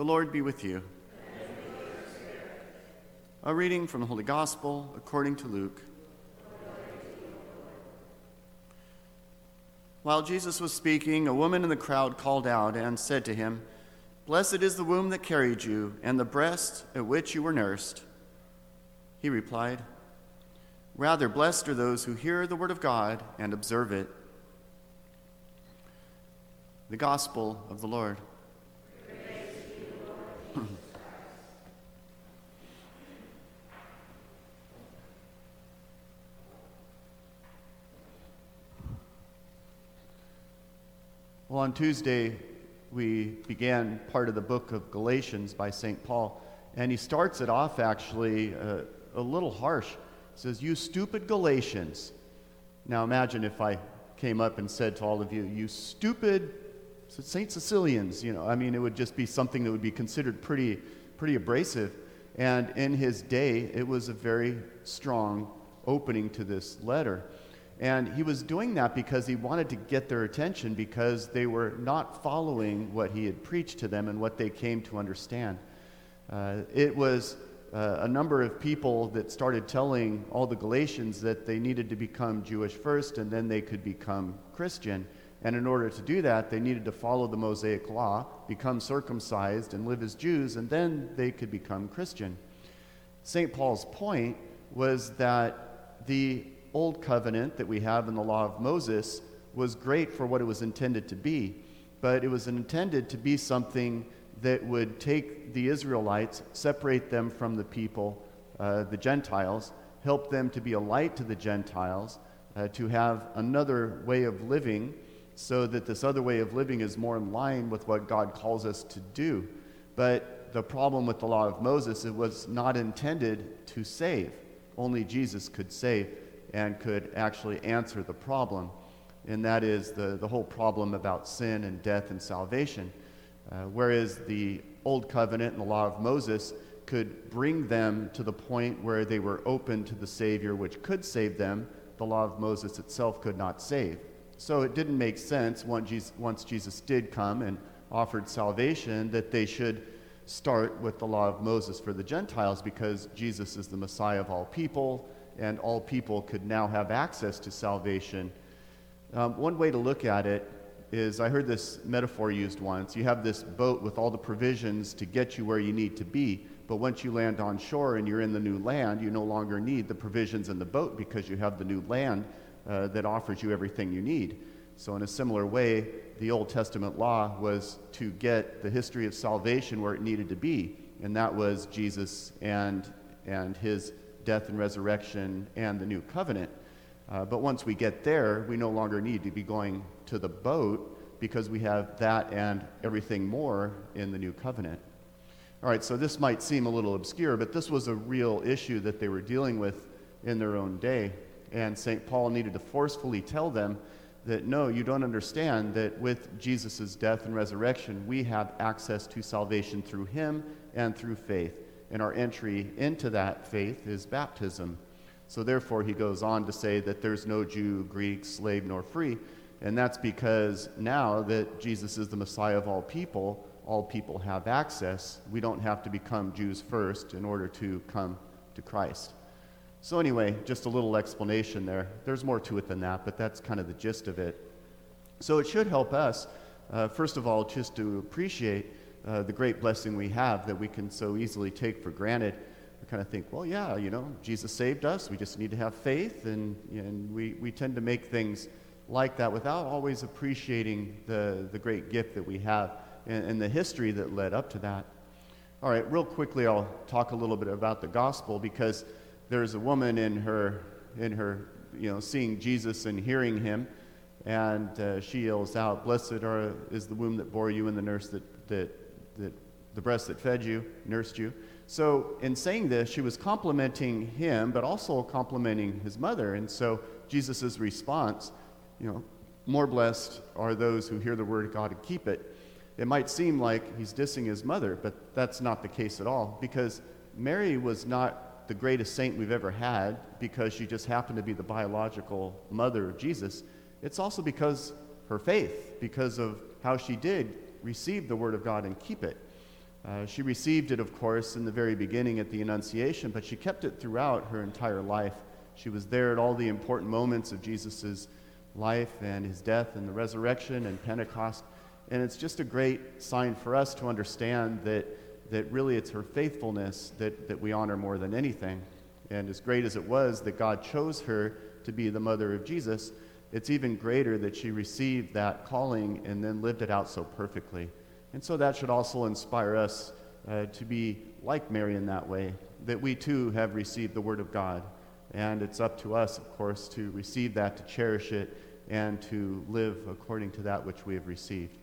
The Lord be with you. A reading from the Holy Gospel according to Luke. While Jesus was speaking, a woman in the crowd called out and said to him, Blessed is the womb that carried you, and the breast at which you were nursed. He replied, Rather, blessed are those who hear the word of God and observe it. The Gospel of the Lord. Well, on Tuesday, we began part of the book of Galatians by St. Paul, and he starts it off actually uh, a little harsh. He says, You stupid Galatians. Now imagine if I came up and said to all of you, You stupid St. Cecilians, you know, I mean, it would just be something that would be considered pretty, pretty abrasive. And in his day, it was a very strong opening to this letter. And he was doing that because he wanted to get their attention because they were not following what he had preached to them and what they came to understand. Uh, it was uh, a number of people that started telling all the Galatians that they needed to become Jewish first and then they could become Christian. And in order to do that, they needed to follow the Mosaic law, become circumcised, and live as Jews, and then they could become Christian. St. Paul's point was that the Old Covenant that we have in the law of Moses was great for what it was intended to be, but it was intended to be something that would take the Israelites, separate them from the people, uh, the Gentiles, help them to be a light to the Gentiles, uh, to have another way of living so that this other way of living is more in line with what God calls us to do. But the problem with the law of Moses, it was not intended to save. Only Jesus could save and could actually answer the problem. And that is the, the whole problem about sin and death and salvation. Uh, whereas the Old Covenant and the law of Moses could bring them to the point where they were open to the Savior, which could save them, the law of Moses itself could not save. So it didn't make sense once Jesus did come and offered salvation that they should start with the law of Moses for the Gentiles because Jesus is the Messiah of all people and all people could now have access to salvation. Um, one way to look at it is I heard this metaphor used once. You have this boat with all the provisions to get you where you need to be, but once you land on shore and you're in the new land, you no longer need the provisions in the boat because you have the new land uh, that offers you everything you need. So, in a similar way, the Old Testament law was to get the history of salvation where it needed to be, and that was Jesus and, and his death and resurrection and the new covenant. Uh, but once we get there, we no longer need to be going to the boat because we have that and everything more in the new covenant. All right, so this might seem a little obscure, but this was a real issue that they were dealing with in their own day. And St. Paul needed to forcefully tell them that no, you don't understand that with Jesus' death and resurrection, we have access to salvation through him and through faith. And our entry into that faith is baptism. So therefore, he goes on to say that there's no Jew, Greek, slave, nor free. And that's because now that Jesus is the Messiah of all people, all people have access. We don't have to become Jews first in order to come to Christ. So, anyway, just a little explanation there. There's more to it than that, but that's kind of the gist of it. So, it should help us, uh, first of all, just to appreciate uh, the great blessing we have that we can so easily take for granted. We kind of think, well, yeah, you know, Jesus saved us. We just need to have faith. And, and we, we tend to make things like that without always appreciating the, the great gift that we have and, and the history that led up to that. All right, real quickly, I'll talk a little bit about the gospel because there's a woman in her, in her, you know, seeing Jesus and hearing him, and uh, she yells out, "Blessed are, is the womb that bore you and the nurse that, that, that the breast that fed you, nursed you." So, in saying this, she was complimenting him, but also complimenting his mother. And so, Jesus' response, you know, more blessed are those who hear the word of God and keep it. It might seem like he's dissing his mother, but that's not the case at all, because Mary was not the greatest saint we've ever had because she just happened to be the biological mother of Jesus. It's also because her faith, because of how she did receive the Word of God and keep it. Uh, she received it, of course, in the very beginning at the Annunciation, but she kept it throughout her entire life. She was there at all the important moments of Jesus' life and his death and the resurrection and Pentecost. And it's just a great sign for us to understand that, that really it's her faithfulness that, that we honor more than anything. And as great as it was that God chose her to be the mother of Jesus, it's even greater that she received that calling and then lived it out so perfectly. And so that should also inspire us uh, to be like Mary in that way, that we too have received the Word of God. And it's up to us, of course, to receive that, to cherish it, and to live according to that which we have received.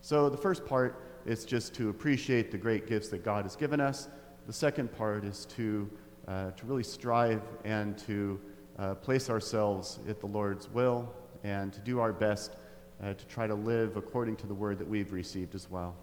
So the first part is just to appreciate the great gifts that God has given us. The second part is to, uh, to really strive and to uh, place ourselves at the Lord's will and to do our best uh, to try to live according to the word that we've received as well.